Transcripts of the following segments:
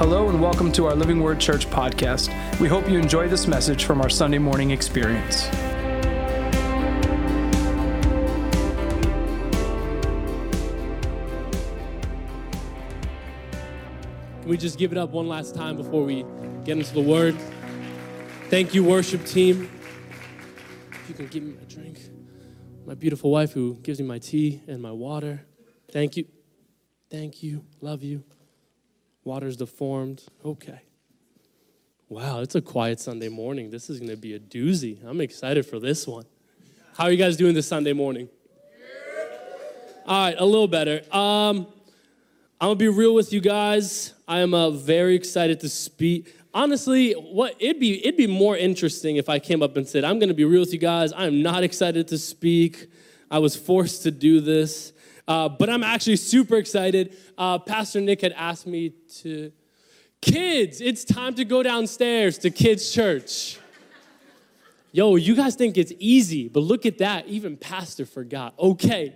Hello, and welcome to our Living Word Church podcast. We hope you enjoy this message from our Sunday morning experience. Can we just give it up one last time before we get into the word? Thank you, worship team. If you can give me a drink. My beautiful wife who gives me my tea and my water. Thank you. Thank you. Love you. Water's deformed. Okay. Wow, it's a quiet Sunday morning. This is going to be a doozy. I'm excited for this one. How are you guys doing this Sunday morning? All right, a little better. Um, I'm gonna be real with you guys. I am uh, very excited to speak. Honestly, what it'd be it'd be more interesting if I came up and said, "I'm gonna be real with you guys. I am not excited to speak. I was forced to do this." Uh, but I'm actually super excited. Uh, Pastor Nick had asked me to, kids, it's time to go downstairs to kids' church. Yo, you guys think it's easy, but look at that. Even Pastor forgot. Okay,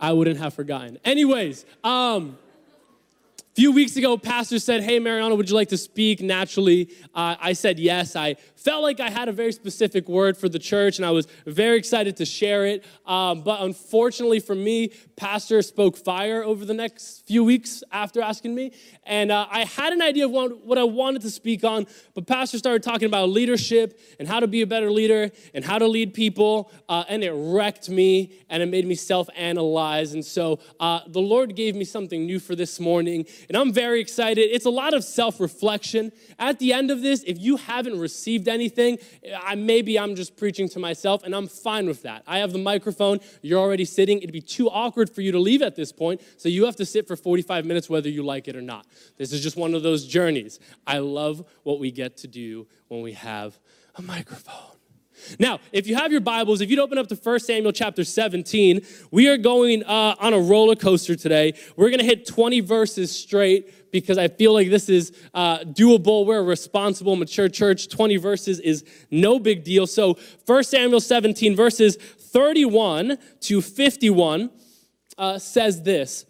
I wouldn't have forgotten. Anyways, um, a few weeks ago, Pastor said, Hey, Mariana, would you like to speak? Naturally, uh, I said yes. I felt like I had a very specific word for the church, and I was very excited to share it. Um, but unfortunately for me, Pastor spoke fire over the next few weeks after asking me. And uh, I had an idea of what, I wanted to speak on, but Pastor started talking about leadership and how to be a better leader and how to lead people, uh, and it wrecked me and it made me self analyze. And so uh, the Lord gave me something new for this morning, and I'm very excited. It's a lot of self reflection. At the end of this, if you haven't received anything, I, maybe I'm just preaching to myself, and I'm fine with that. I have the microphone, you're already sitting. It'd be too awkward for you to leave at this point, so you have to sit for 45 minutes whether you like it or not. This is just one of those journeys. I love what we get to do when we have a microphone. Now, if you have your Bibles, if you'd open up to 1 Samuel chapter 17, we are going uh, on a roller coaster today. We're going to hit 20 verses straight because I feel like this is uh, doable. We're a responsible, mature church. 20 verses is no big deal. So, 1 Samuel 17, verses 31 to 51 uh, says this.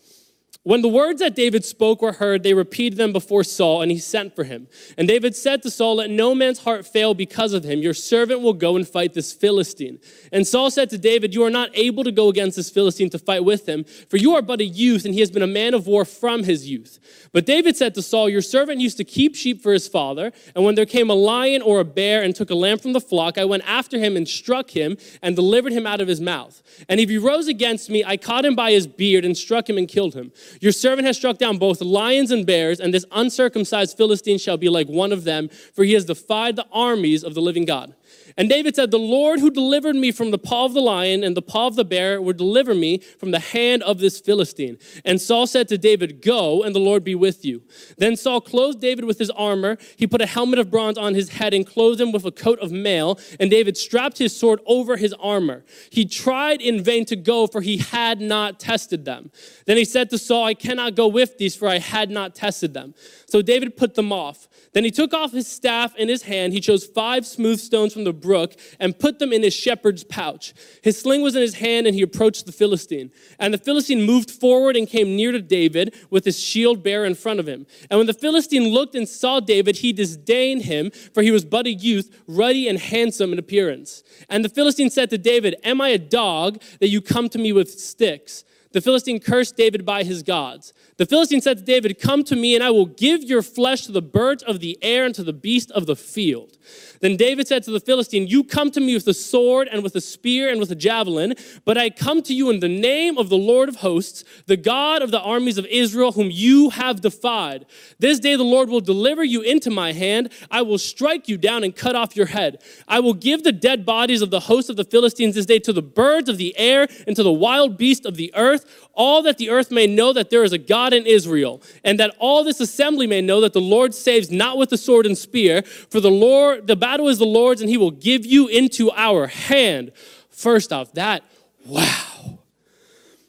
When the words that David spoke were heard, they repeated them before Saul, and he sent for him. And David said to Saul, Let no man's heart fail because of him. Your servant will go and fight this Philistine. And Saul said to David, You are not able to go against this Philistine to fight with him, for you are but a youth, and he has been a man of war from his youth. But David said to Saul, Your servant used to keep sheep for his father, and when there came a lion or a bear and took a lamb from the flock, I went after him and struck him and delivered him out of his mouth. And if he rose against me, I caught him by his beard and struck him and killed him. Your servant has struck down both lions and bears, and this uncircumcised Philistine shall be like one of them, for he has defied the armies of the living God. And David said, The Lord who delivered me from the paw of the lion and the paw of the bear will deliver me from the hand of this Philistine. And Saul said to David, Go, and the Lord be with you. Then Saul clothed David with his armor. He put a helmet of bronze on his head and clothed him with a coat of mail. And David strapped his sword over his armor. He tried in vain to go, for he had not tested them. Then he said to Saul, I cannot go with these, for I had not tested them. So David put them off. Then he took off his staff in his hand. He chose five smooth stones from the brook and put them in his shepherd's pouch. His sling was in his hand, and he approached the Philistine. And the Philistine moved forward and came near to David with his shield bearer in front of him. And when the Philistine looked and saw David, he disdained him, for he was but a youth, ruddy and handsome in appearance. And the Philistine said to David, Am I a dog that you come to me with sticks? The Philistine cursed David by his gods. The Philistine said to David, Come to me, and I will give your flesh to the birds of the air and to the beast of the field. Then David said to the Philistine, You come to me with a sword and with a spear and with a javelin, but I come to you in the name of the Lord of hosts, the God of the armies of Israel, whom you have defied. This day the Lord will deliver you into my hand. I will strike you down and cut off your head. I will give the dead bodies of the host of the Philistines this day to the birds of the air and to the wild beasts of the earth, all that the earth may know that there is a God in Israel, and that all this assembly may know that the Lord saves not with the sword and spear, for the Lord, the battle is the Lord's, and he will give you into our hand. First off, that, wow.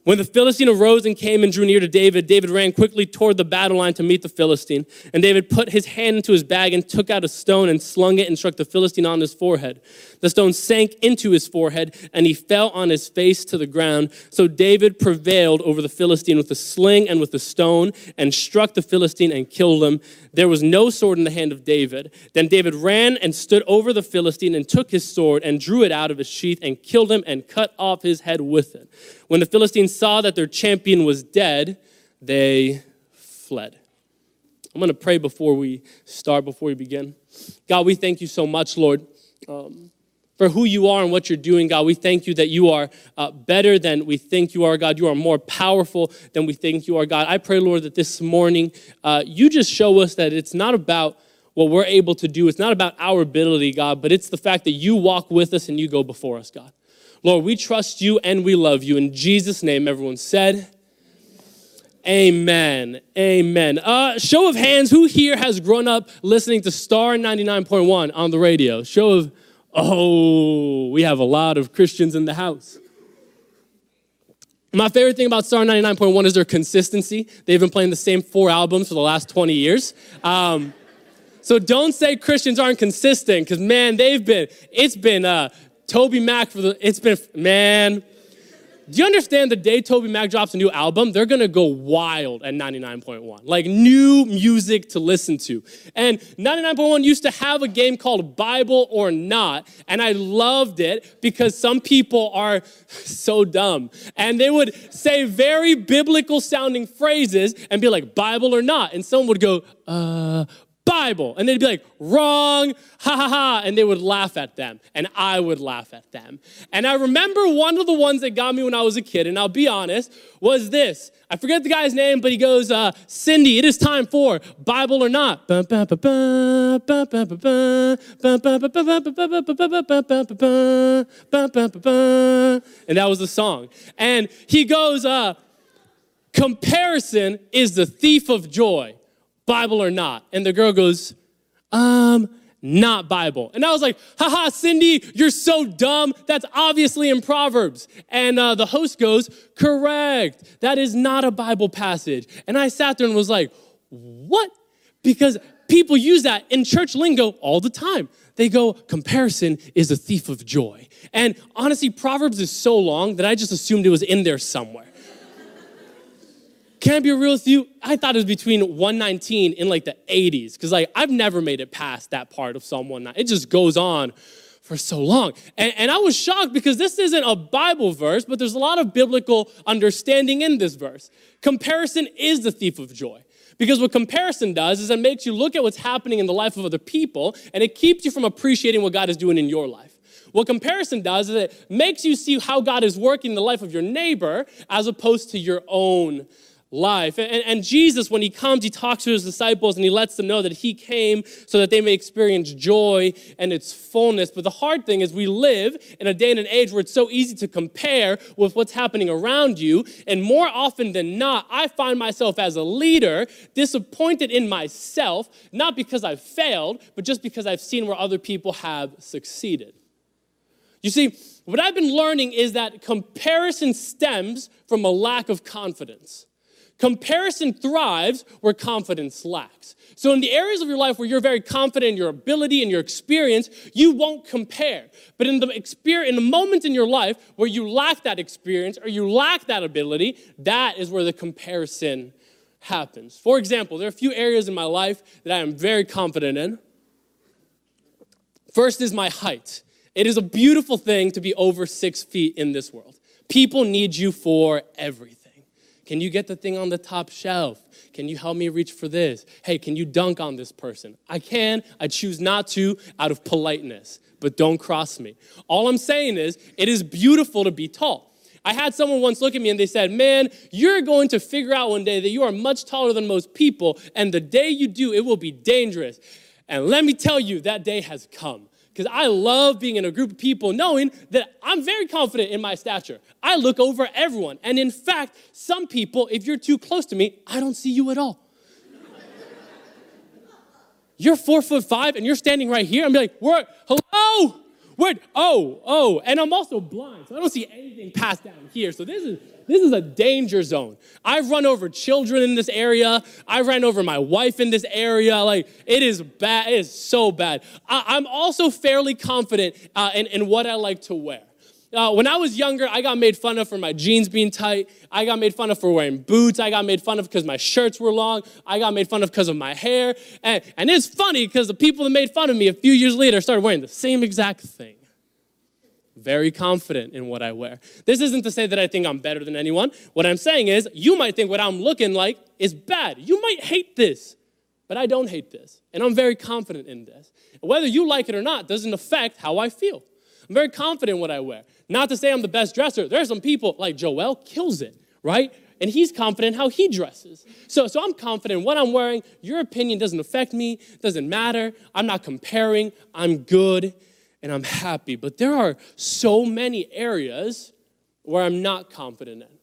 When the Philistine arose and came and drew near to David, David ran quickly toward the battle line to meet the Philistine. And David put his hand into his bag and took out a stone and slung it and struck the Philistine on his forehead. The stone sank into his forehead and he fell on his face to the ground. So David prevailed over the Philistine with the sling and with the stone and struck the Philistine and killed him. There was no sword in the hand of David. Then David ran and stood over the Philistine and took his sword and drew it out of his sheath and killed him and cut off his head with it. When the Philistines saw that their champion was dead, they fled. I'm going to pray before we start, before we begin. God, we thank you so much, Lord. Um, for who you are and what you're doing, God. We thank you that you are uh, better than we think you are, God. You are more powerful than we think you are, God. I pray, Lord, that this morning uh, you just show us that it's not about what we're able to do, it's not about our ability, God, but it's the fact that you walk with us and you go before us, God. Lord, we trust you and we love you. In Jesus' name, everyone said, Amen. Amen. Uh, show of hands, who here has grown up listening to Star 99.1 on the radio? Show of Oh, we have a lot of Christians in the house. My favorite thing about Star 99.1 is their consistency. They've been playing the same four albums for the last 20 years. Um, so don't say Christians aren't consistent, because man, they've been, it's been uh, TobyMac for the, it's been, man, do you understand the day TobyMac drops a new album, they're gonna go wild at 99.1. Like new music to listen to. And 99.1 used to have a game called Bible or Not, and I loved it because some people are so dumb. And they would say very biblical sounding phrases and be like, Bible or not. And someone would go, uh, Bible. And they'd be like, wrong, ha ha ha. And they would laugh at them. And I would laugh at them. And I remember one of the ones that got me when I was a kid, and I'll be honest, was this. I forget the guy's name, but he goes, uh, Cindy, it is time for Bible or not. And that was the song. And he goes, uh, comparison is the thief of joy. Bible or not? And the girl goes, um, not Bible. And I was like, haha, Cindy, you're so dumb. That's obviously in Proverbs. And uh, the host goes, correct. That is not a Bible passage. And I sat there and was like, what? Because people use that in church lingo all the time. They go, comparison is a thief of joy. And honestly, Proverbs is so long that I just assumed it was in there somewhere. Can I be real with you? I thought it was between 119 in like the 80s, because like I've never made it past that part of Psalm 119. It just goes on for so long. And, and I was shocked because this isn't a Bible verse, but there's a lot of biblical understanding in this verse. Comparison is the thief of joy. Because what comparison does is it makes you look at what's happening in the life of other people and it keeps you from appreciating what God is doing in your life. What comparison does is it makes you see how God is working in the life of your neighbor as opposed to your own life. And, and, Jesus, when he comes, he talks to his disciples and he lets them know that he came so that they may experience joy and its fullness. But the hard thing is, we live in a day and an age where it's so easy to compare with what's happening around you. And more often than not, I find myself as a leader disappointed in myself, not because I've failed, but just because I've seen where other people have succeeded. You see, what I've been learning is that comparison stems from a lack of confidence. Comparison thrives where confidence lacks. So, in the areas of your life where you're very confident in your ability and your experience, you won't compare. But in the experience, in the moments in your life where you lack that experience or you lack that ability, that is where the comparison happens. For example, there are a few areas in my life that I am very confident in. First is my height. It is a beautiful thing to be over six feet in this world. People need you for everything. Can you get the thing on the top shelf? Can you help me reach for this? Hey, can you dunk on this person? I can. I choose not to out of politeness, but don't cross me. All I'm saying is, it is beautiful to be tall. I had someone once look at me and they said, Man, you're going to figure out one day that you are much taller than most people, and the day you do, it will be dangerous. And let me tell you, that day has come because I love being in a group of people knowing that I'm very confident in my stature. I look over everyone. And in fact, some people, if you're too close to me, I don't see you at all. you're four foot five and you're standing right here. I'm like, hello, Where? Oh, oh. And I'm also blind, so I don't see anything past down here. So this is this is a danger zone. I've run over children in this area. I've ran over my wife in this area. Like, it is bad. It is so bad. I, am also fairly confident uh, in, in what I like to wear. Uh, when I was younger, I got made fun of for my jeans being tight. I got made fun of for wearing boots. I got made fun of because my shirts were long. I got made fun of because of my hair. And, and it's funny because the people that made fun of me a few years later started wearing the same exact thing very confident in what I wear. This isn't to say that I think I'm better than anyone. What I'm saying is, you might think what I'm looking like is bad. You might hate this, but I don't hate this. And I'm very confident in this. Whether you like it or not doesn't affect how I feel. I'm very confident in what I wear. Not to say I'm the best dresser. There's some people like Joel kills it, right? And he's confident how he dresses. So, so I'm confident what I'm wearing. Your opinion doesn't affect me, doesn't matter. I'm not comparing. I'm good and I'm happy. But there are so many areas where I'm not confident in.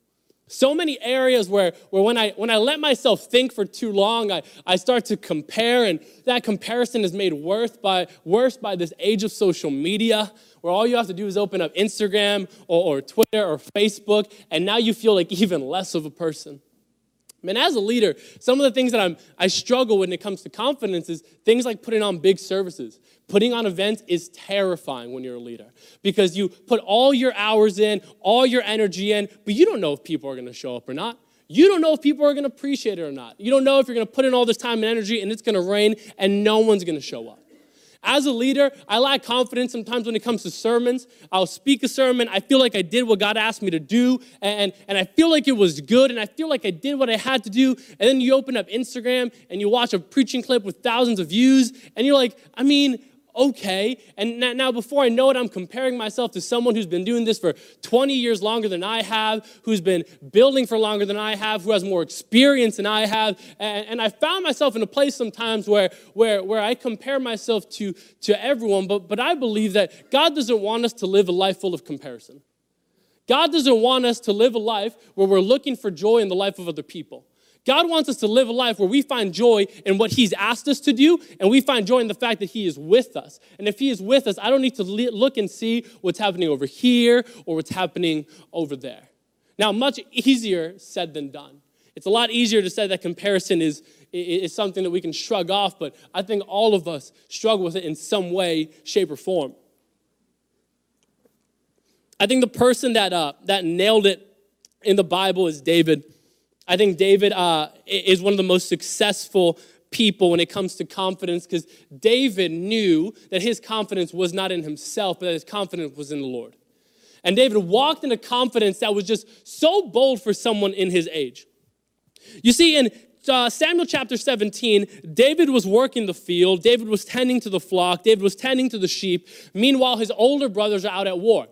So many areas where, where when, I, when I let myself think for too long, I, I start to compare, and that comparison is made worse by, worse by this age of social media, where all you have to do is open up Instagram or, or Twitter or Facebook, and now you feel like even less of a person. Man, as a leader, some of the things that I'm, I struggle when it comes to confidence is things like putting on big services. Putting on events is terrifying when you're a leader because you put all your hours in, all your energy in, but you don't know if people are going to show up or not. You don't know if people are going to appreciate it or not. You don't know if you're going to put in all this time and energy and it's going to rain and no one's going to show up. As a leader, I lack confidence sometimes when it comes to sermons. I'll speak a sermon, I feel like I did what God asked me to do, and, and I feel like it was good, and I feel like I did what I had to do. And then you open up Instagram and you watch a preaching clip with thousands of views, and you're like, I mean, okay. And now, before I know it, I'm comparing myself to someone who's been doing this for 20 years longer than I have, who's been building for longer than I have, who has more experience than I have. And, I found myself in a place sometimes where, where, where I compare myself to, to everyone, but, but I believe that God doesn't want us to live a life full of comparison. God doesn't want us to live a life where we're looking for joy in the life of other people. God wants us to live a life where we find joy in what He's asked us to do, and we find joy in the fact that He is with us. And if He is with us, I don't need to look and see what's happening over here or what's happening over there. Now, much easier said than done. It's a lot easier to say that comparison is, is something that we can shrug off, but I think all of us struggle with it in some way, shape, or form. I think the person that, uh, that nailed it in the Bible is David. I think David uh, is one of the most successful people when it comes to confidence because David knew that his confidence was not in himself, but that his confidence was in the Lord. And David walked in a confidence that was just so bold for someone in his age. You see, in uh, Samuel chapter 17, David was working the field, David was tending to the flock, David was tending to the sheep. Meanwhile, his older brothers are out at war.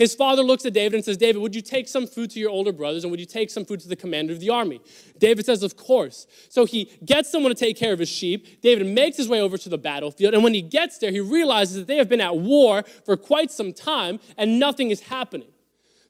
His father looks at David and says, David, would you take some food to your older brothers and would you take some food to the commander of the army? David says, Of course. So he gets someone to take care of his sheep. David makes his way over to the battlefield. And when he gets there, he realizes that they have been at war for quite some time and nothing is happening.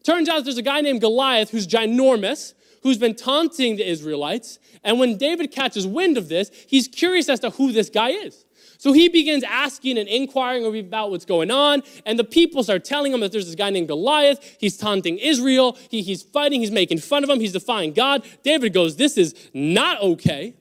Turns out there's a guy named Goliath who's ginormous, who's been taunting the Israelites. And when David catches wind of this, he's curious as to who this guy is. So he begins asking and inquiring about what's going on, and the people start telling him that there's this guy named Goliath. He's taunting Israel. He, he's fighting. He's making fun of him. He's defying God. David goes, This is not okay.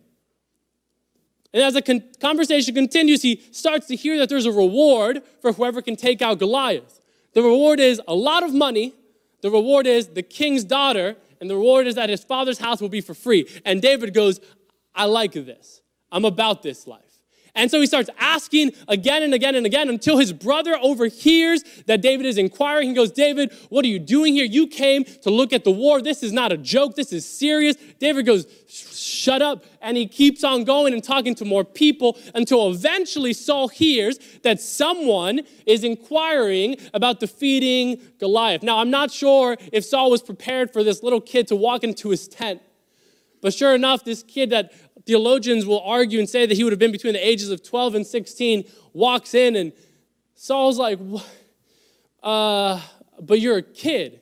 And as the con- conversation continues, he starts to hear that there's a reward for whoever can take out Goliath. The reward is a lot of money. The reward is the king's daughter. And the reward is that his father's house will be for free. And David goes, I like this. I'm about this life. And so he starts asking again and again and again until his brother overhears that David is inquiring. He goes, David, what are you doing here? You came to look at the war. This is not a joke. This is serious. David goes, shut up. And he keeps on going and talking to more people until eventually Saul hears that someone is inquiring about defeating Goliath. Now, I'm not sure if Saul was prepared for this little kid to walk into his tent. But sure enough, this kid that theologians will argue and say that he would have been between the ages of 12 and 16, walks in and Saul's like, uh, but you're a kid.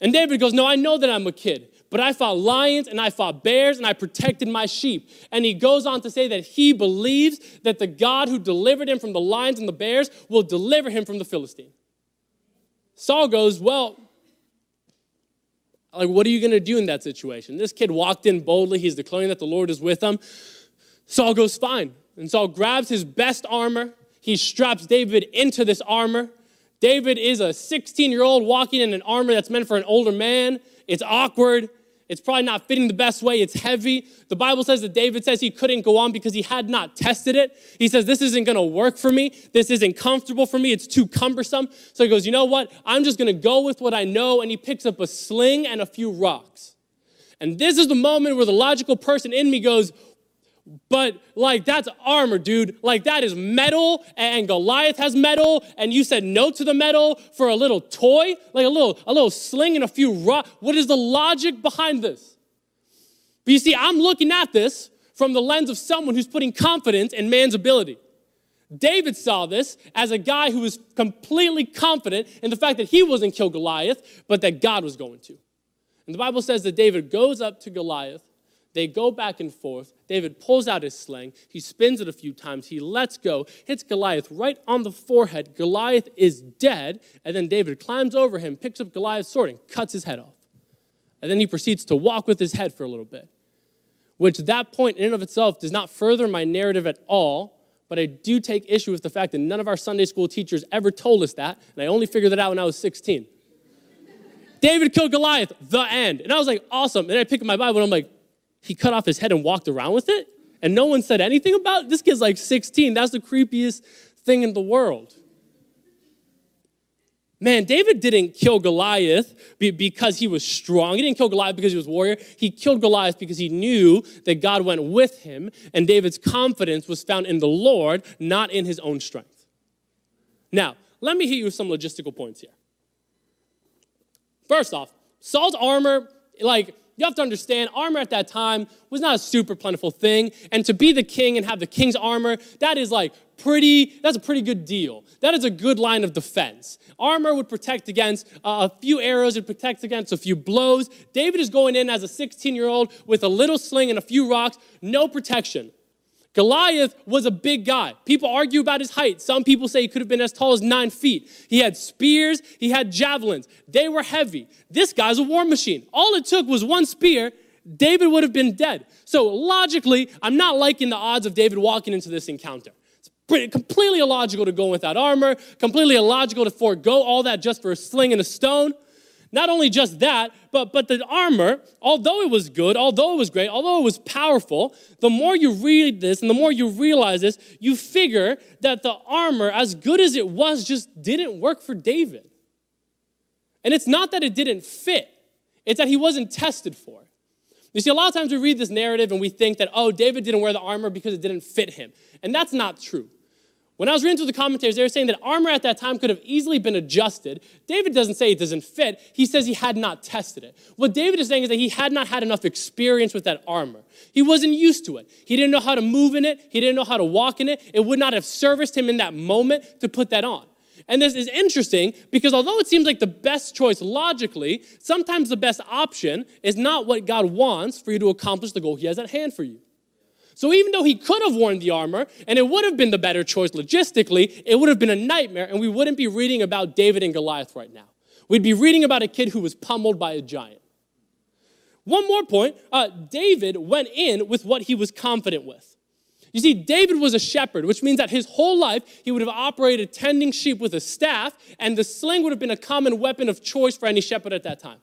And David goes, No, I know that I'm a kid. but I fought lions and I fought bears and I protected my sheep. And he goes on to say that he believes that the God who delivered him from the lions and the bears will deliver him from the Philistine. Saul goes, Well, like, what are you going to do in that situation? This kid walked in boldly. He's declaring that the Lord is with him. Saul goes, Fine. And Saul grabs his best armor. He straps David into this armor. David is a 16 year old walking in an armor that's meant for an older man. It's awkward. It's probably not fitting the best way. It's heavy. The Bible says that David says he couldn't go on because he had not tested it. He says, This isn't going to work for me. This isn't comfortable for me. It's too cumbersome. So he goes, You know what? I'm just going to go with what I know. And he picks up a sling and a few rocks. And this is the moment where the logical person in me goes, but like that's armor, dude. Like that is metal, and Goliath has metal, and you said no to the metal for a little toy, like a little a little sling and a few rocks. What is the logic behind this? But you see, I'm looking at this from the lens of someone who's putting confidence in man's ability. David saw this as a guy who was completely confident in the fact that he wasn't kill Goliath, but that God was going to. And the Bible says that David goes up to Goliath they go back and forth. David pulls out his sling. He spins it a few times. He lets go, hits Goliath right on the forehead. Goliath is dead. And then David climbs over him, picks up Goliath's sword, and cuts his head off. And then he proceeds to walk with his head for a little bit, which that point in and of itself does not further my narrative at all. But I do take issue with the fact that none of our Sunday school teachers ever told us that. And I only figured that out when I was 16. David killed Goliath, the end. And I was like, awesome. And I pick up my Bible and I'm like, he cut off his head and walked around with it, and no one said anything about it? This kid's like 16. That's the creepiest thing in the world. Man, David didn't kill Goliath because he was strong. He didn't kill Goliath because he was a warrior. He killed Goliath because he knew that God went with him, and David's confidence was found in the Lord, not in his own strength. Now, let me hit you with some logistical points here. First off, Saul's armor, like, you have to understand, armor at that time was not a super plentiful thing. And to be the king and have the king's armor, that is like pretty, that's a pretty good deal. That is a good line of defense. Armor would protect against uh, a few arrows, it protects against a few blows. David is going in as a 16 year old with a little sling and a few rocks, no protection. Goliath was a big guy. People argue about his height. Some people say he could have been as tall as nine feet. He had spears, he had javelins. They were heavy. This guy's a war machine. All it took was one spear. David would have been dead. So logically, I'm not liking the odds of David walking into this encounter. It's completely illogical to go without armor, completely illogical to forego all that just for a sling and a stone. Not only just that, but, but the armor, although it was good, although it was great, although it was powerful, the more you read this and the more you realize this, you figure that the armor, as good as it was, just didn't work for David. And it's not that it didn't fit, it's that he wasn't tested for it. You see, a lot of times we read this narrative and we think that, oh, David didn't wear the armor because it didn't fit him. And that's not true. When I was reading through the commentaries, they were saying that armor at that time could have easily been adjusted. David doesn't say it doesn't fit, he says he had not tested it. What David is saying is that he had not had enough experience with that armor. He wasn't used to it. He didn't know how to move in it, he didn't know how to walk in it. It would not have serviced him in that moment to put that on. And this is interesting because although it seems like the best choice logically, sometimes the best option is not what God wants for you to accomplish the goal He has at hand for you. So even though he could have worn the armor and it would have been the better choice logistically, it would have been a nightmare and we wouldn't be reading about David and Goliath right now. We'd be reading about a kid who was pummeled by a giant. One more point uh, David went in with what he was confident with. You see, David was a shepherd, which means that his whole life he would have operated tending sheep with a staff, and the sling would have been a common weapon of choice for any shepherd at that time.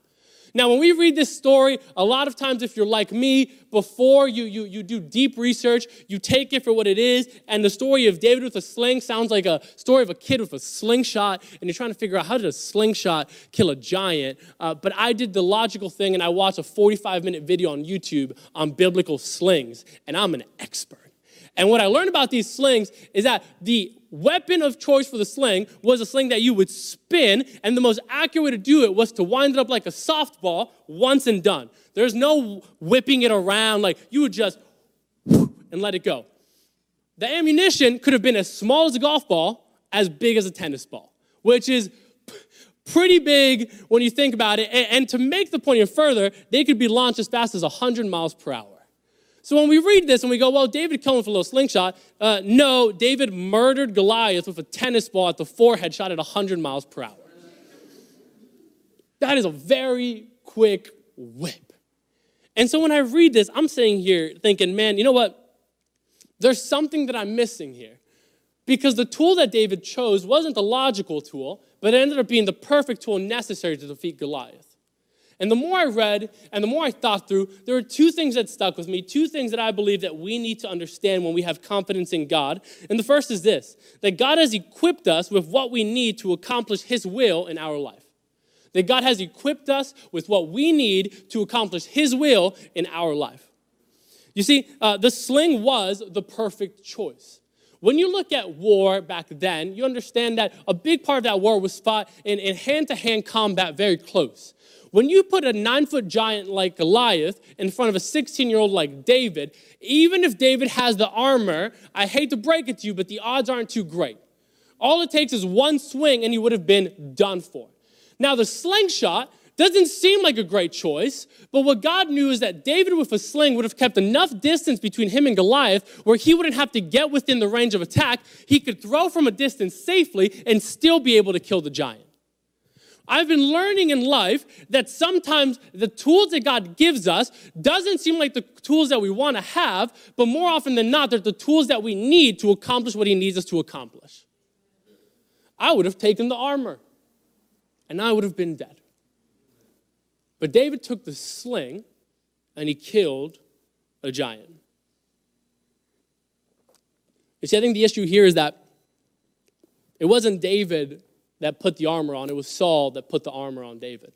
Now, when we read this story, a lot of times, if you're like me, before you, you, you do deep research, you take it for what it is, and the story of David with a sling sounds like a story of a kid with a slingshot, and you're trying to figure out how did a slingshot kill a giant. Uh, but I did the logical thing, and I watched a 45 minute video on YouTube on biblical slings, and I'm an expert. And what I learned about these slings is that the weapon of choice for the sling was a sling that you would spin, and the most accurate way to do it was to wind it up like a softball once and done. There's no whipping it around, like you would just and let it go. The ammunition could have been as small as a golf ball, as big as a tennis ball, which is pretty big when you think about it. And, to make the point even further, they could be launched as fast as 100 miles per hour. So when we read this and we go, well, David killed him with a little slingshot, uh, no, David murdered Goliath with a tennis ball at the forehead shot at 100 miles per hour. That is a very quick whip. And so when I read this, I'm sitting here thinking, man, you know what? There's something that I'm missing here. Because the tool that David chose wasn't the logical tool, but it ended up being the perfect tool necessary to defeat Goliath. And the more I read and the more I thought through, there were two things that stuck with me, two things that I believe that we need to understand when we have confidence in God. And the first is this that God has equipped us with what we need to accomplish His will in our life. That God has equipped us with what we need to accomplish His will in our life. You see, uh, the sling was the perfect choice. When you look at war back then, you understand that a big part of that war was fought in hand to hand combat very close. When you put a nine foot giant like Goliath in front of a 16 year old like David, even if David has the armor, I hate to break it to you, but the odds aren't too great. All it takes is one swing and he would have been done for. Now, the slingshot doesn't seem like a great choice, but what God knew is that David with a sling would have kept enough distance between him and Goliath where he wouldn't have to get within the range of attack. He could throw from a distance safely and still be able to kill the giant. I've been learning in life that sometimes the tools that God gives us doesn't seem like the tools that we want to have, but more often than not, they're the tools that we need to accomplish what He needs us to accomplish. I would have taken the armor, and I would have been dead. But David took the sling and he killed a giant. You see, I think the issue here is that it wasn't David that put the armor on, it was Saul that put the armor on David.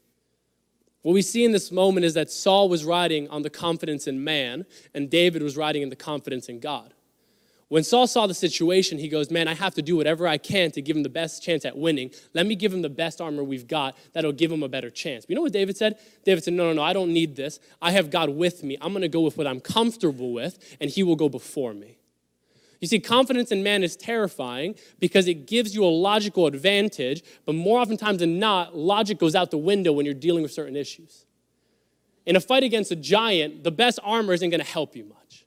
What we see in this moment is that Saul was riding on the confidence in man, and David was riding in the confidence in God. When Saul saw the situation, he goes, Man, I have to do whatever I can to give him the best chance at winning. Let me give him the best armor we've got that'll give him a better chance. But you know what David said? David said, No, no, no, I don't need this. I have God with me. I'm going to go with what I'm comfortable with, and he will go before me. You see, confidence in man is terrifying because it gives you a logical advantage, but more oftentimes than not, logic goes out the window when you're dealing with certain issues. In a fight against a giant, the best armor isn't going to help you much.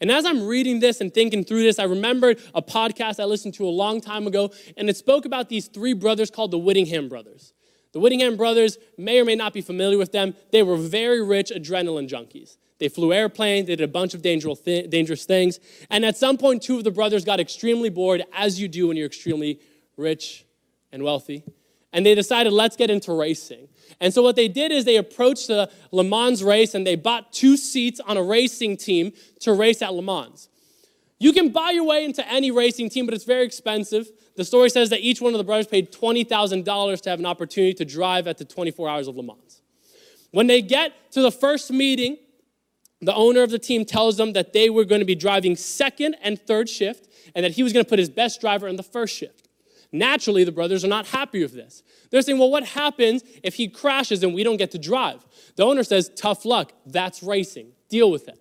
And as I'm reading this and thinking through this, I remembered a podcast I listened to a long time ago, and it spoke about these three brothers called the Whittington brothers. The Whittington brothers may or may not be familiar with them. They were very rich adrenaline junkies. They flew airplanes, they did a bunch of dangerous, th- dangerous things. And at some point, two of the brothers got extremely bored, as you do when you're extremely rich and wealthy. And they decided, let's get into racing. And so what they did is they approached the Le Mans race and they bought two seats on a racing team to race at Le Mans. You can buy your way into any racing team, but it's very expensive. The story says that each one of the brothers paid $20,000 to have an opportunity to drive at the 24 hours of Le Mans. When they get to the first meeting, the owner of the team tells them that they were going to be driving second and third shift and that he was going to put his best driver in the first shift. Naturally, the brothers are not happy with this. They're saying, well, what happens if he crashes and we don't get to drive? The owner says, tough luck. That's racing. Deal with it.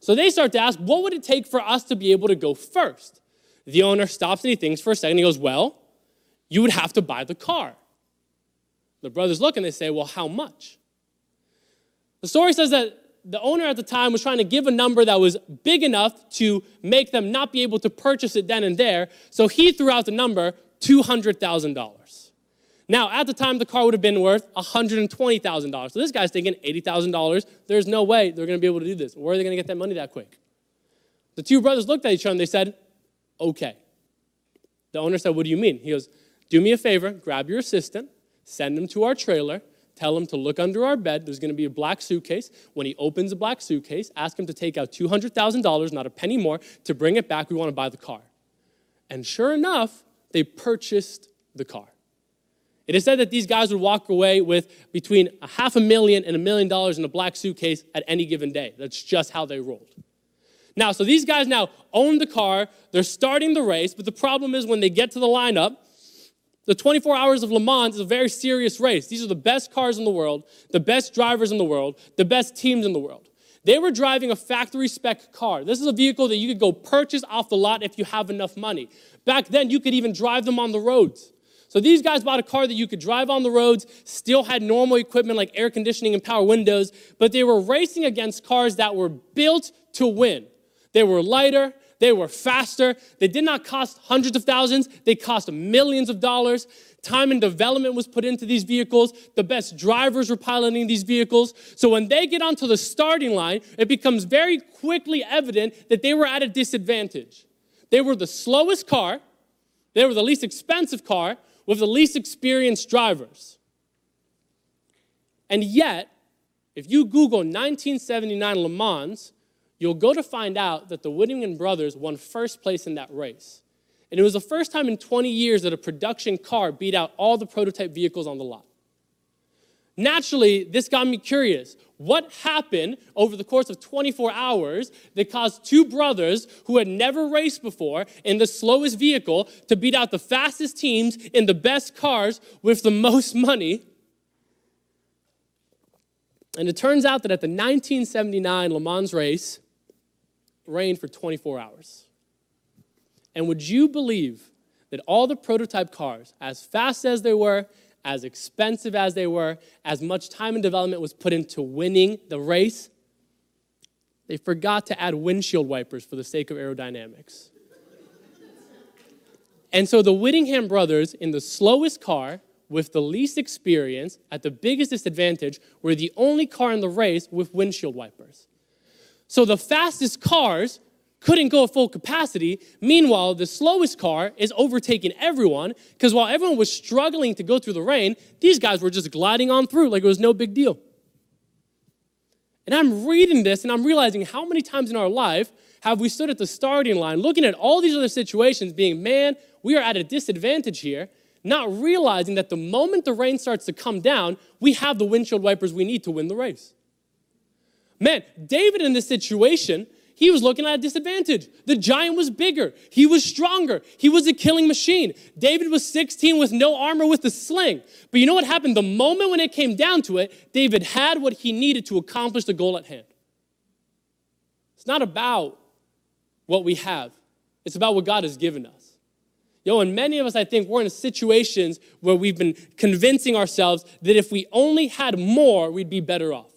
So they start to ask, what would it take for us to be able to go first? The owner stops and he thinks for a second. He goes, well, you would have to buy the car. The brothers look and they say, well, how much? The story says that the owner at the time was trying to give a number that was big enough to make them not be able to purchase it then and there. So he threw out the number $200,000. Now, at the time, the car would have been worth $120,000. So this guy's thinking $80,000. There's no way they're going to be able to do this. Where are they going to get that money that quick? The two brothers looked at each other and they said, okay. The owner said, what do you mean? He goes, do me a favor, grab your assistant, send him to our trailer, Tell him to look under our bed. There's going to be a black suitcase. When he opens a black suitcase, ask him to take out $200,000, not a penny more, to bring it back. We want to buy the car. And sure enough, they purchased the car. It is said that these guys would walk away with between a half a million and a million dollars in a black suitcase at any given day. That's just how they rolled. Now, so these guys now own the car, they're starting the race, but the problem is when they get to the lineup, the 24 Hours of Le Mans is a very serious race. These are the best cars in the world, the best drivers in the world, the best teams in the world. They were driving a factory spec car. This is a vehicle that you could go purchase off the lot if you have enough money. Back then, you could even drive them on the roads. So these guys bought a car that you could drive on the roads, still had normal equipment like air conditioning and power windows, but they were racing against cars that were built to win. They were lighter, they were faster, they did not cost hundreds of thousands, they cost millions of dollars. Time and development was put into these vehicles. The best drivers were piloting these vehicles. So when they get onto the starting line, it becomes very quickly evident that they were at a disadvantage. They were the slowest car, they were the least expensive car with the least experienced drivers. And yet, if you Google 1979 Le Mans, you'll go to find out that the Whittington brothers won first place in that race. And it was the first time in 20 years that a production car beat out all the prototype vehicles on the lot. Naturally, this got me curious. What happened over the course of 24 hours that caused two brothers who had never raced before in the slowest vehicle to beat out the fastest teams in the best cars with the most money? And it turns out that at the 1979 Le Mans race, rained for 24 hours. And would you believe that all the prototype cars, as fast as they were, as expensive as they were, as much time and development was put into winning the race, they forgot to add windshield wipers for the sake of aerodynamics. and so the Whittington brothers, in the slowest car, with the least experience, at the biggest disadvantage, were the only car in the race with windshield wipers. So the fastest cars couldn't go at full capacity. Meanwhile, the slowest car is overtaking everyone because while everyone was struggling to go through the rain, these guys were just gliding on through like it was no big deal. And I'm reading this and I'm realizing how many times in our life have we stood at the starting line looking at all these other situations, being, man, we are at a disadvantage here, not realizing that the moment the rain starts to come down, we have the windshield wipers we need to win the race. Man, David in this situation, he was looking at a disadvantage. The giant was bigger, he was stronger, he was a killing machine. David was 16 with no armor with a sling. But you know what happened? The moment when it came down to it, David had what he needed to accomplish the goal at hand. It's not about what we have, it's about what God has given us. Yo, and many of us, I think, we're in situations where we've been convincing ourselves that if we only had more, we'd be better off.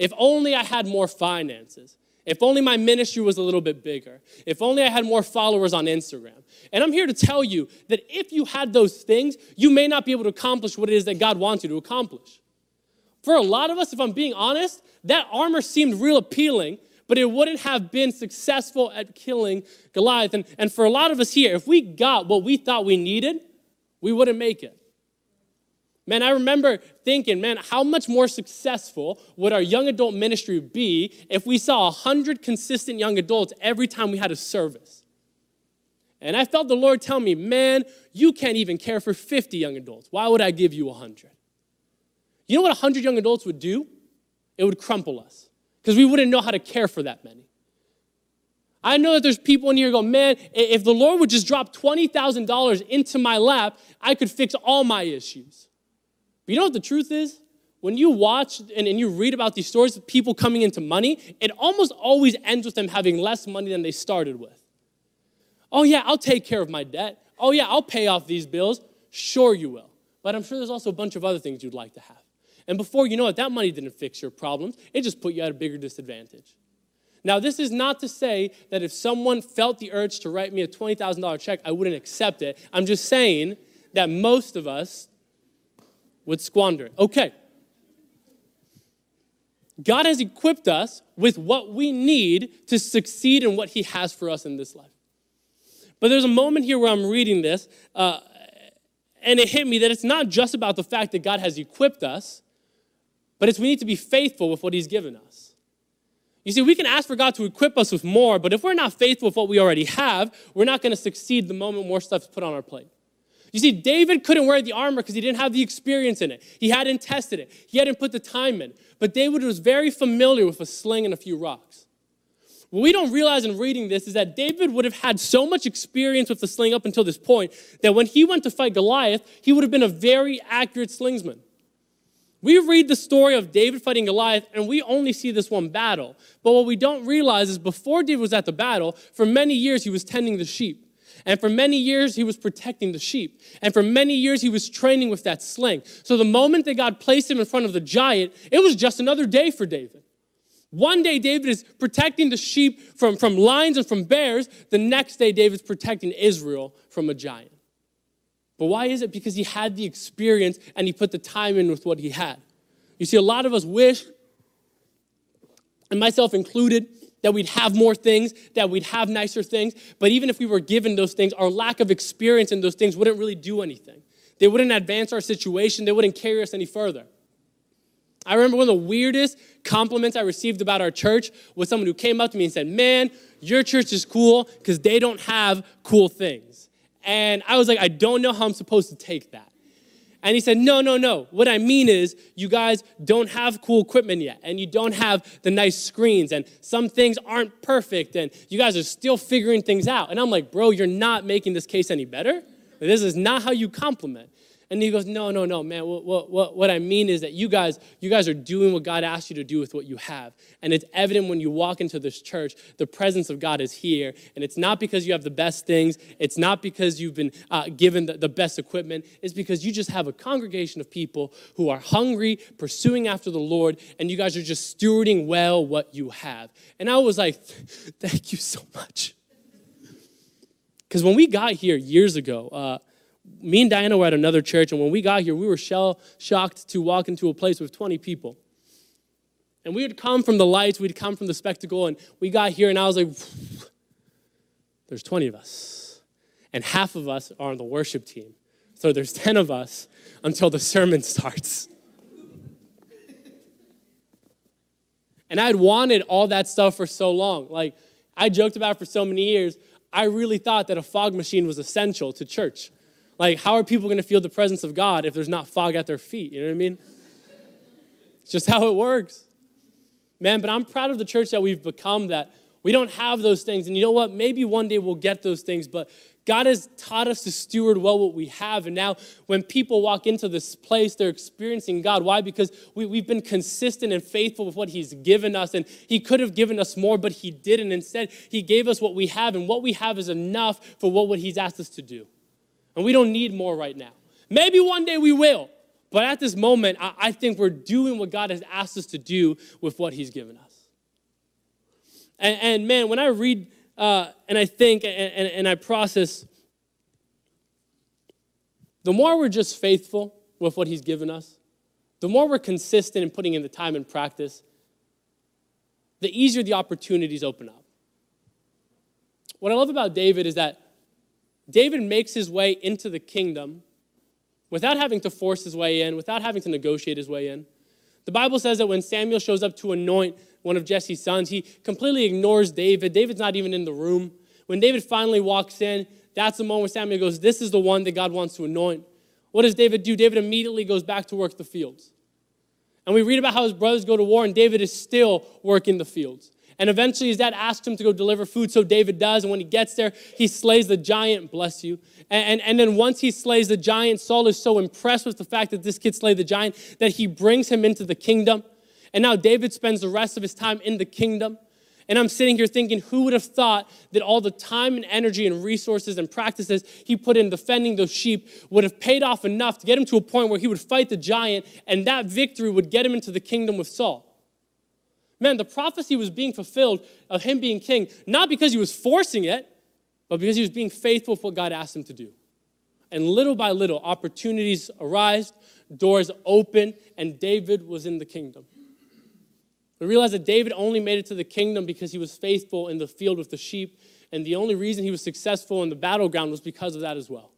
If only I had more finances. If only my ministry was a little bit bigger. If only I had more followers on Instagram. And I'm here to tell you that if you had those things, you may not be able to accomplish what it is that God wants you to accomplish. For a lot of us, if I'm being honest, that armor seemed real appealing, but it wouldn't have been successful at killing Goliath. And, and for a lot of us here, if we got what we thought we needed, we wouldn't make it. Man, I remember thinking, man, how much more successful would our young adult ministry be if we saw 100 consistent young adults every time we had a service? And I felt the Lord tell me, man, you can't even care for 50 young adults. Why would I give you 100? You know what 100 young adults would do? It would crumple us because we wouldn't know how to care for that many. I know that there's people in here go, man, if the Lord would just drop $20,000 into my lap, I could fix all my issues. But you know what the truth is? When you watch and, and you read about these stories of people coming into money, it almost always ends with them having less money than they started with. Oh, yeah, I'll take care of my debt. Oh, yeah, I'll pay off these bills. Sure, you will. But I'm sure there's also a bunch of other things you'd like to have. And before you know it, that money didn't fix your problems, it just put you at a bigger disadvantage. Now, this is not to say that if someone felt the urge to write me a $20,000 check, I wouldn't accept it. I'm just saying that most of us would squander it. Okay. God has equipped us with what we need to succeed in what He has for us in this life. But there's a moment here where I'm reading this, uh, and it hit me that it's not just about the fact that God has equipped us, but it's we need to be faithful with what He's given us. You see, we can ask for God to equip us with more, but if we're not faithful with what we already have, we're not going to succeed the moment more stuff is put on our plate. You see, David couldn't wear the armor because he didn't have the experience in it. He hadn't tested it, he hadn't put the time in. But David was very familiar with a sling and a few rocks. What we don't realize in reading this is that David would have had so much experience with the sling up until this point that when he went to fight Goliath, he would have been a very accurate slingsman. We read the story of David fighting Goliath and we only see this one battle. But what we don't realize is before David was at the battle, for many years he was tending the sheep. And for many years, he was protecting the sheep. And for many years, he was training with that sling. So the moment that God placed him in front of the giant, it was just another day for David. One day, David is protecting the sheep from, from lions and from bears. The next day, David's protecting Israel from a giant. But why is it? Because he had the experience and he put the time in with what he had. You see, a lot of us wish, and myself included, that we'd have more things, that we'd have nicer things. But even if we were given those things, our lack of experience in those things wouldn't really do anything. They wouldn't advance our situation, they wouldn't carry us any further. I remember one of the weirdest compliments I received about our church was someone who came up to me and said, Man, your church is cool because they don't have cool things. And I was like, I don't know how I'm supposed to take that. And he said, No, no, no. What I mean is, you guys don't have cool equipment yet, and you don't have the nice screens, and some things aren't perfect, and you guys are still figuring things out. And I'm like, Bro, you're not making this case any better. This is not how you compliment. And he goes, No, no, no, man. What, what, what I mean is that you guys, you guys are doing what God asked you to do with what you have. And it's evident when you walk into this church, the presence of God is here. And it's not because you have the best things, it's not because you've been uh, given the, the best equipment, it's because you just have a congregation of people who are hungry, pursuing after the Lord, and you guys are just stewarding well what you have. And I was like, Thank you so much. Because when we got here years ago, uh, me and Diana were at another church, and when we got here, we were shell shocked to walk into a place with 20 people. And we had come from the lights, we'd come from the spectacle, and we got here, and I was like, there's 20 of us. And half of us are on the worship team. So there's 10 of us until the sermon starts. And I'd wanted all that stuff for so long. Like, I joked about for so many years. I really thought that a fog machine was essential to church. Like, how are people going to feel the presence of God if there's not fog at their feet? You know what I mean? It's just how it works. Man, but I'm proud of the church that we've become that we don't have those things. And you know what? Maybe one day we'll get those things, but God has taught us to steward well what we have. And now, when people walk into this place, they're experiencing God. Why? Because we, have been consistent and faithful with what He's given us. And He could have given us more, but He didn't. Instead, He gave us what we have, and what we have is enough for what, what He's asked us to do. And we don't need more right now. Maybe one day we will. But at this moment, I, I think we're doing what God has asked us to do with what He's given us. And, and man, when I read uh, and I think and, and, and I process, the more we're just faithful with what He's given us, the more we're consistent in putting in the time and practice, the easier the opportunities open up. What I love about David is that David makes his way into the kingdom without having to force his way in, without having to negotiate his way in. The Bible says that when Samuel shows up to anoint one of Jesse's sons, he completely ignores David. David's not even in the room. When David finally walks in, that's the moment Samuel goes, This is the one that God wants to anoint. What does David do? David immediately goes back to work the fields. And we read about how his brothers go to war, and David is still working the fields. And eventually his dad asks him to go deliver food, so David does. And when he gets there, he slays the giant, bless you. And, and, and then once he slays the giant, Saul is so impressed with the fact that this kid slayed the giant that he brings him into the kingdom. And now David spends the rest of his time in the kingdom. And I'm sitting here thinking, who would have thought that all the time and energy and resources and practices he put in defending those sheep would have paid off enough to get him to a point where he would fight the giant and that victory would get him into the kingdom with Saul? Man, the prophecy was being fulfilled of him being king, not because he was forcing it, but because he was being faithful with what God asked him to do. And little by little, opportunities arise, doors open, and David was in the kingdom. We realize that David only made it to the kingdom because he was faithful in the field with the sheep, and the only reason he was successful in the battleground was because of that as well.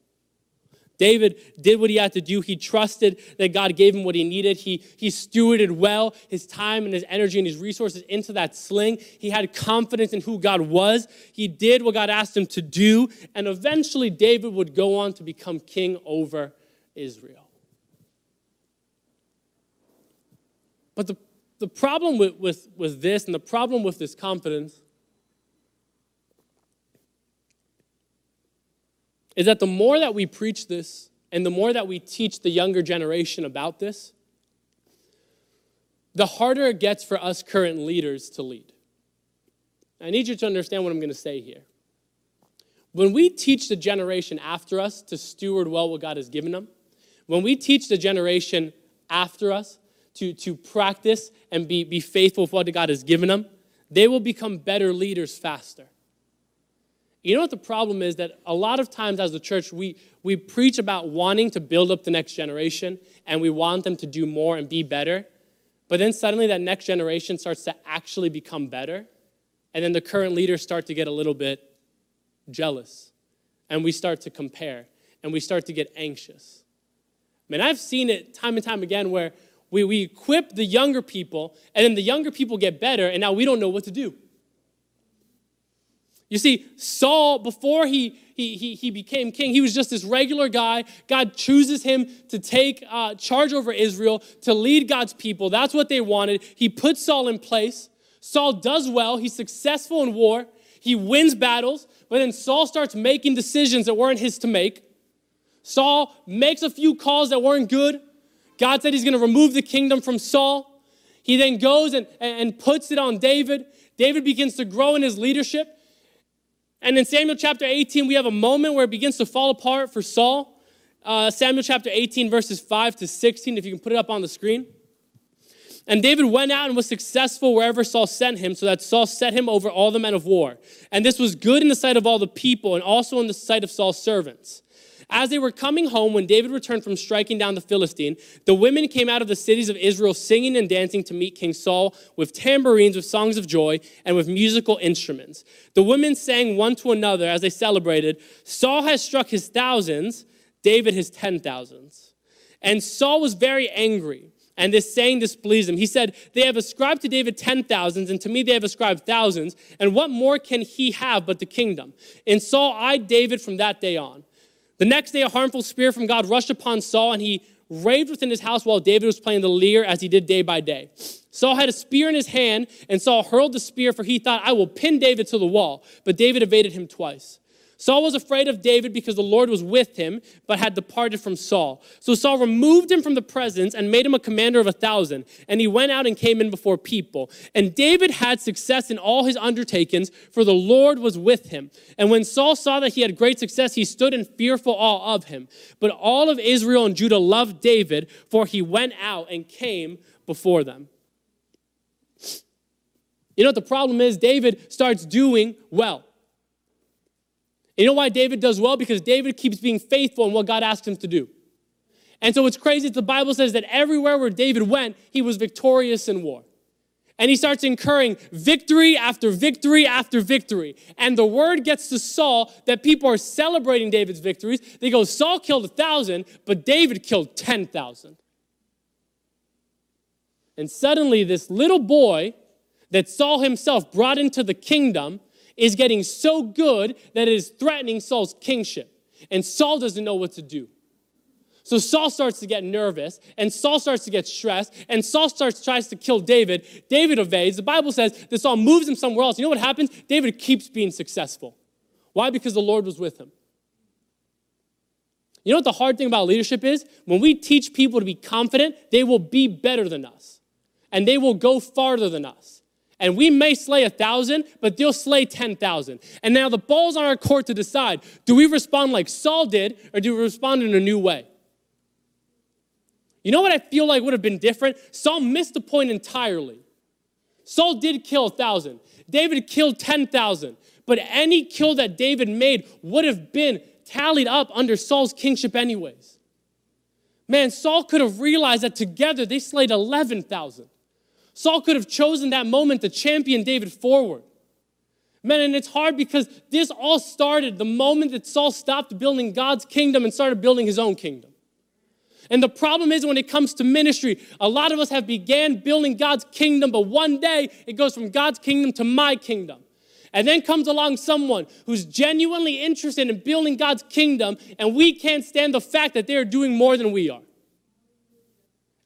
David did what he had to do. He trusted that God gave him what he needed. He, he stewarded well his time and his energy and his resources into that sling. He had confidence in who God was. He did what God asked him to do. And eventually, David would go on to become king over Israel. But the, the problem with, with, with this and the problem with this confidence is that the more that we preach this and the more that we teach the younger generation about this, the harder it gets for us current leaders to lead. I need you to understand what I'm going to say here. when we teach the generation after us to steward well what God has given them, when we teach the generation after us to, to practice and be, be faithful with what God has given them, they will become better leaders faster. You know what the problem is? That a lot of times as a church, we, we preach about wanting to build up the next generation and we want them to do more and be better. But then suddenly that next generation starts to actually become better. And then the current leaders start to get a little bit jealous. And we start to compare and we start to get anxious. I mean, I've seen it time and time again where we, we equip the younger people and then the younger people get better and now we don't know what to do. You see, Saul, before he, he, he, he became king, he was just this regular guy. God chooses him to take uh, charge over Israel, to lead God's people. That's what they wanted. He puts Saul in place. Saul does well. He's successful in war. He wins battles. But then Saul starts making decisions that weren't his to make. Saul makes a few calls that weren't good. God said he's going to remove the kingdom from Saul. He then goes and, and puts it on David. David begins to grow in his leadership. And in Samuel chapter 18, we have a moment where it begins to fall apart for Saul. Uh, Samuel chapter 18, verses 5 to 16, if you can put it up on the screen. And David went out and was successful wherever Saul sent him, so that Saul set him over all the men of war. And this was good in the sight of all the people and also in the sight of Saul's servants. As they were coming home, when David returned from striking down the Philistine, the women came out of the cities of Israel singing and dancing to meet King Saul with tambourines, with songs of joy, and with musical instruments. The women sang one to another as they celebrated Saul has struck his thousands, David his ten thousands. And Saul was very angry. And this saying displeased him. He said, They have ascribed to David ten thousands, and to me they have ascribed thousands. And what more can he have but the kingdom? And Saul eyed David from that day on. The next day, a harmful spirit from God rushed upon Saul, and he raved within his house while David was playing the lyre as he did day by day. Saul had a spear in his hand, and Saul hurled the spear, for he thought, I will pin David to the wall. But David evaded him twice. Saul was afraid of David because the Lord was with him, but had departed from Saul. So Saul removed him from the presence and made him a commander of a thousand. And he went out and came in before people. And David had success in all his undertakings, for the Lord was with him. And when Saul saw that he had great success, he stood in fearful awe of him. But all of Israel and Judah loved David, for he went out and came before them. You know what the problem is? David starts doing well. You know why David does well? Because David keeps being faithful in what God asked him to do. And so it's crazy the Bible says that everywhere where David went, he was victorious in war. And he starts incurring victory after victory after victory. And the word gets to Saul that people are celebrating David's victories. They go, Saul killed a thousand, but David killed 10,000. And suddenly, this little boy that Saul himself brought into the kingdom is getting so good that it is threatening Saul's kingship. And Saul doesn't know what to do. So Saul starts to get nervous, and Saul starts to get stressed, and Saul starts tries to kill David. David evades. The Bible says that Saul moves him somewhere else. You know what happens? David keeps being successful. Why? Because the Lord was with him. You know what the hard thing about leadership is? When we teach people to be confident, they will be better than us, and they will go farther than us. And we may slay a thousand, but they'll slay 10,000. And now the ball's on our court to decide do we respond like Saul did, or do we respond in a new way? You know what I feel like would have been different? Saul missed the point entirely. Saul did kill a thousand, David killed 10,000. But any kill that David made would have been tallied up under Saul's kingship, anyways. Man, Saul could have realized that together they slayed 11,000. Saul could have chosen that moment to champion David forward. Man, and it's hard because this all started the moment that Saul stopped building God's kingdom and started building his own kingdom. And the problem is when it comes to ministry, a lot of us have began building God's kingdom, but one day it goes from God's kingdom to my kingdom. And then comes along someone who's genuinely interested in building God's kingdom, and we can't stand the fact that they're doing more than we are.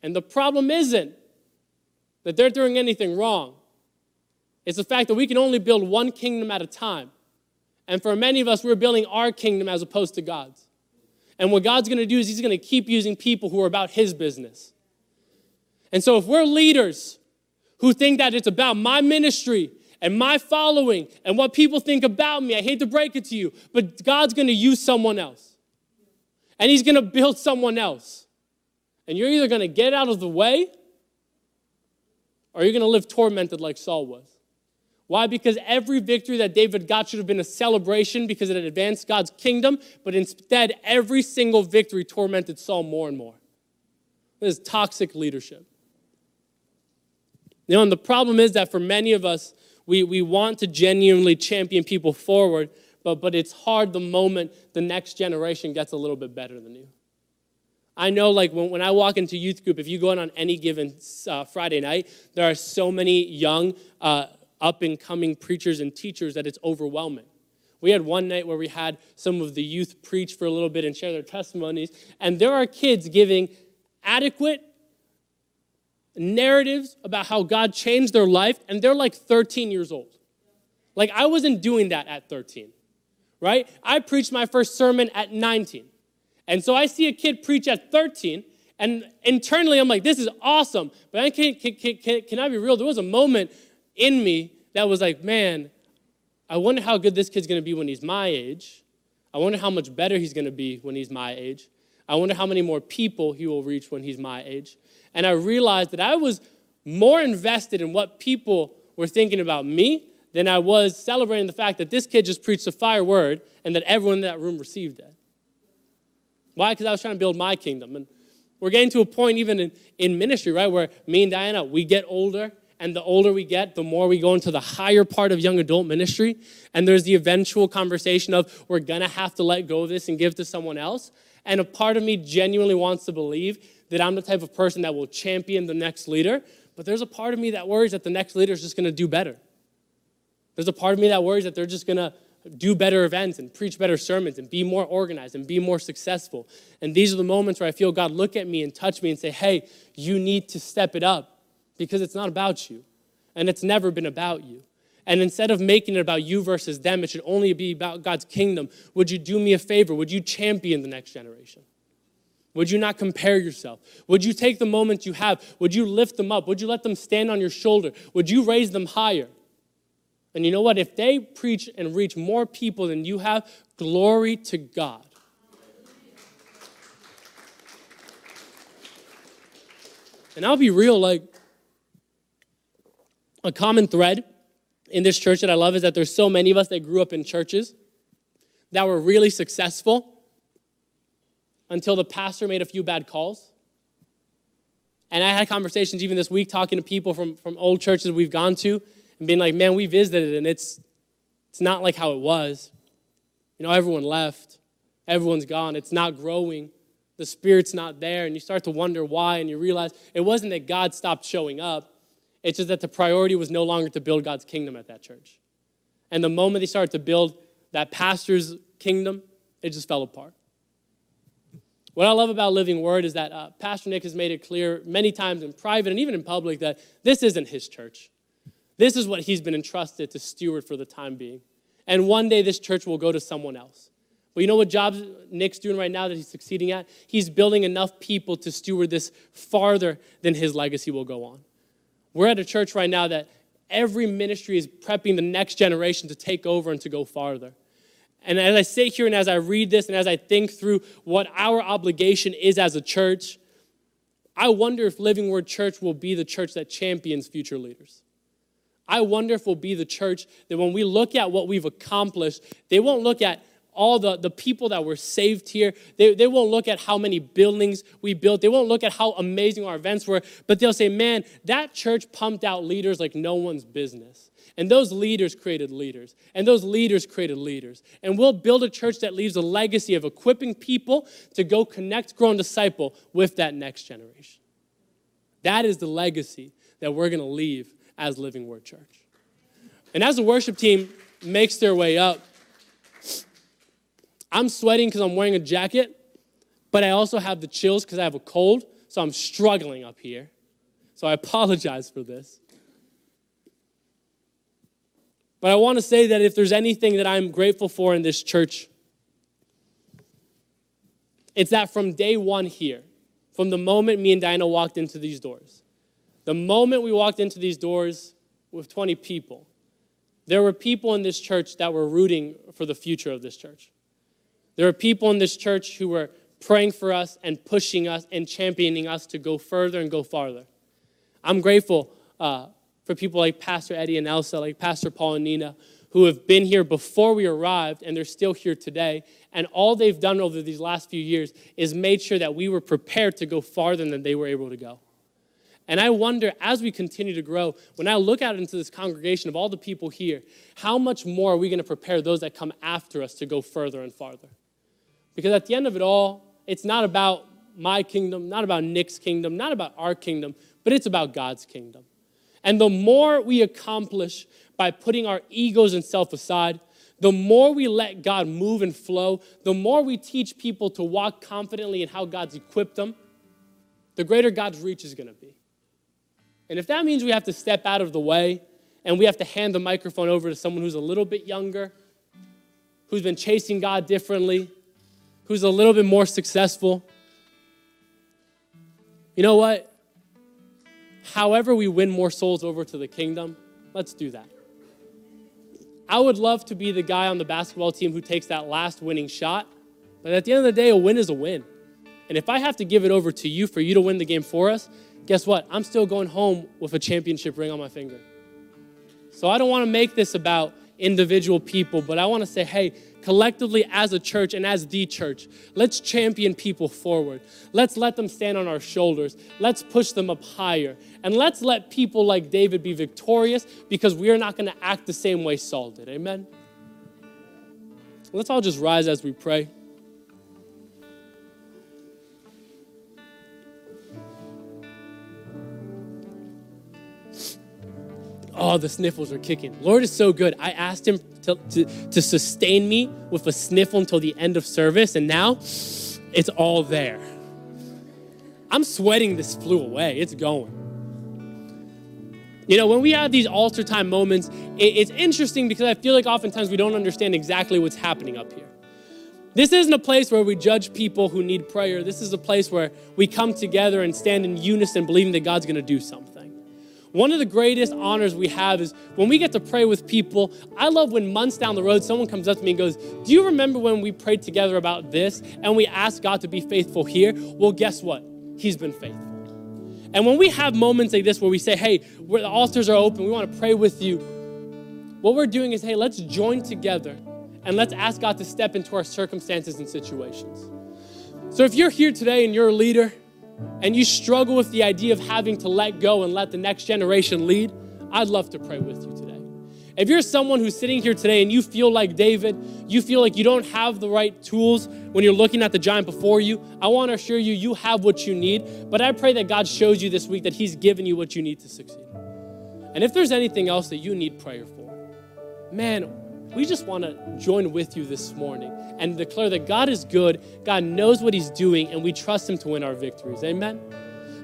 And the problem isn't that they're doing anything wrong. It's the fact that we can only build one kingdom at a time. And for many of us, we're building our kingdom as opposed to God's. And what God's going to do is He's going to keep using people who are about His business. And so if we're leaders who think that it's about my ministry and my following and what people think about me. I hate to break it to you, but God's going to use someone else. And He's going to build someone else. And you're either going to get out of the way or you're going to live tormented like Saul was. Why? Because every victory that David got should have been a celebration because it advanced God's kingdom, but instead, every single victory tormented Saul more and more. This is toxic leadership. You know, and the problem is that for many of us, we, we want to genuinely champion people forward, but, but it's hard the moment the next generation gets a little bit better than you. I know, like, when, when I walk into youth group, if you go in on any given uh, Friday night, there are so many young, uh, up and coming preachers and teachers that it's overwhelming. We had one night where we had some of the youth preach for a little bit and share their testimonies, and there are kids giving adequate narratives about how God changed their life, and they're like 13 years old. Like, I wasn't doing that at 13, right? I preached my first sermon at 19. And so I see a kid preach at 13, and internally I'm like, this is awesome. But I can, can, can, can I be real? There was a moment in me that was like, man, I wonder how good this kid's gonna be when he's my age. I wonder how much better he's gonna be when he's my age. I wonder how many more people he will reach when he's my age. And I realized that I was more invested in what people were thinking about me than I was celebrating the fact that this kid just preached a fire word and that everyone in that room received it. Why? Because I was trying to build my kingdom. And we're getting to a point, even in, in ministry, right, where me and Diana, we get older, and the older we get, the more we go into the higher part of young adult ministry. And there's the eventual conversation of we're gonna have to let go of this and give to someone else. And a part of me genuinely wants to believe that I'm the type of person that will champion the next leader. But there's a part of me that worries that the next leader is just gonna do better. There's a part of me that worries that they're just gonna do better events and preach better sermons and be more organized and be more successful. And these are the moments where I feel God look at me and touch me and say, hey, you need to step it up because it's not about you. And it's never been about you. And instead of making it about you versus them, it should only be about God's kingdom. Would you do me a favor? Would you champion the next generation? Would you not compare yourself? Would you take the moments you have? Would you lift them up? Would you let them stand on your shoulder? Would you raise them higher? And you know what? If they preach and reach more people than you have, glory to God. And I'll be real, like, a common thread in this church that I love is that there's so many of us that grew up in churches that were really successful until the pastor made a few bad calls. And I had conversations even this week talking to people from, from old churches we've gone to and being like, man, we visited and it's, it's not like how it was. You know, everyone left, everyone's gone, it's not growing, the Spirit's not there, and you start to wonder why, and you realize it wasn't that God stopped showing up, it's just that the priority was no longer to build God's kingdom at that church. And the moment they started to build that pastor's kingdom, it just fell apart. What I love about Living Word is that uh, Pastor Nick has made it clear many times in private and even in public that this isn't his church. This is what he's been entrusted to steward for the time being. And one day this church will go to someone else. But you know what job Nick's doing right now that he's succeeding at? He's building enough people to steward this farther than his legacy will go on. We're at a church right now that every ministry is prepping the next generation to take over and to go farther. And as I sit here and as I read this and as I think through what our obligation is as a church, I wonder if Living Word Church will be the church that champions future leaders. I wonder if we'll be the church that when we look at what we've accomplished, they won't look at all the, the people that were saved here. They, they won't look at how many buildings we built. They won't look at how amazing our events were, but they'll say, man, that church pumped out leaders like no one's business. And those leaders created leaders. And those leaders created leaders. And we'll build a church that leaves a legacy of equipping people to go connect, grow, and disciple with that next generation. That is the legacy that we're going to leave as Living Word Church. And as the worship team makes their way up, I'm sweating because I'm wearing a jacket, but I also have the chills because I have a cold, so I'm struggling up here. So I apologize for this. But I want to say that if there's anything that I'm grateful for in this church, it's that from day one here, from the moment me and Dinah walked into these doors, the moment we walked into these doors with 20 people, there were people in this church that were rooting for the future of this church. There were people in this church who were praying for us and pushing us and championing us to go further and go farther. I'm grateful uh, for people like Pastor Eddie and Elsa, like Pastor Paul and Nina, who have been here before we arrived and they're still here today. And all they've done over these last few years is made sure that we were prepared to go farther than they were able to go. And I wonder, as we continue to grow, when I look out into this congregation of all the people here, how much more are we going to prepare those that come after us to go further and farther? Because at the end of it all, it's not about my kingdom, not about Nick's kingdom, not about our kingdom, but it's about God's kingdom. And the more we accomplish by putting our egos and self aside, the more we let God move and flow, the more we teach people to walk confidently in how God's equipped them, the greater God's reach is going to be. And if that means we have to step out of the way and we have to hand the microphone over to someone who's a little bit younger, who's been chasing God differently, who's a little bit more successful, you know what? However, we win more souls over to the kingdom, let's do that. I would love to be the guy on the basketball team who takes that last winning shot, but at the end of the day, a win is a win. And if I have to give it over to you for you to win the game for us, guess what? I'm still going home with a championship ring on my finger. So I don't want to make this about individual people, but I want to say, hey, collectively as a church and as the church, let's champion people forward. Let's let them stand on our shoulders. Let's push them up higher. And let's let people like David be victorious because we are not going to act the same way Saul did. Amen? Let's all just rise as we pray. Oh, the sniffles are kicking. Lord is so good. I asked him to, to, to sustain me with a sniffle until the end of service, and now it's all there. I'm sweating this flu away. It's going. You know, when we have these altar time moments, it's interesting because I feel like oftentimes we don't understand exactly what's happening up here. This isn't a place where we judge people who need prayer. This is a place where we come together and stand in unison, believing that God's going to do something. One of the greatest honors we have is when we get to pray with people. I love when months down the road, someone comes up to me and goes, Do you remember when we prayed together about this and we asked God to be faithful here? Well, guess what? He's been faithful. And when we have moments like this where we say, Hey, where the altars are open, we want to pray with you, what we're doing is, Hey, let's join together and let's ask God to step into our circumstances and situations. So if you're here today and you're a leader, and you struggle with the idea of having to let go and let the next generation lead, I'd love to pray with you today. If you're someone who's sitting here today and you feel like David, you feel like you don't have the right tools when you're looking at the giant before you, I want to assure you, you have what you need. But I pray that God shows you this week that He's given you what you need to succeed. And if there's anything else that you need prayer for, man, we just want to join with you this morning and declare that God is good, God knows what He's doing, and we trust Him to win our victories. Amen?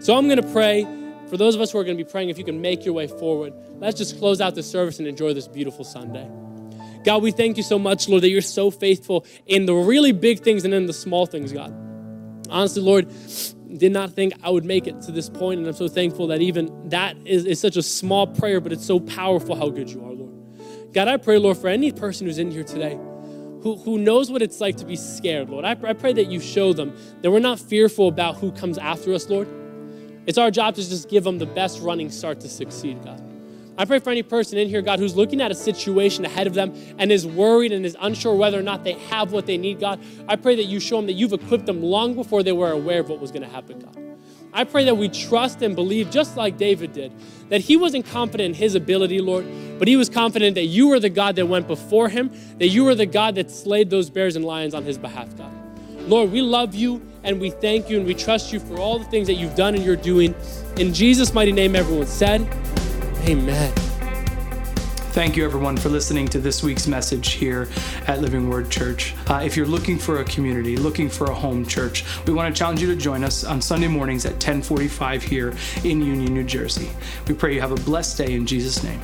So I'm going to pray. For those of us who are going to be praying, if you can make your way forward, let's just close out the service and enjoy this beautiful Sunday. God, we thank you so much, Lord, that you're so faithful in the really big things and in the small things, God. Honestly, Lord, did not think I would make it to this point, and I'm so thankful that even that is, is such a small prayer, but it's so powerful how good you are, Lord. God, I pray, Lord, for any person who's in here today who, who knows what it's like to be scared, Lord, I, I pray that you show them that we're not fearful about who comes after us, Lord. It's our job to just give them the best running start to succeed, God. I pray for any person in here, God, who's looking at a situation ahead of them and is worried and is unsure whether or not they have what they need, God. I pray that you show them that you've equipped them long before they were aware of what was going to happen, God. I pray that we trust and believe, just like David did, that he wasn't confident in his ability, Lord, but he was confident that you were the God that went before him, that you were the God that slayed those bears and lions on his behalf, God. Lord, we love you and we thank you and we trust you for all the things that you've done and you're doing. In Jesus' mighty name, everyone said, Amen. Thank you, everyone, for listening to this week's message here at Living Word Church. Uh, if you're looking for a community, looking for a home church, we want to challenge you to join us on Sunday mornings at 1045 here in Union, New Jersey. We pray you have a blessed day in Jesus' name.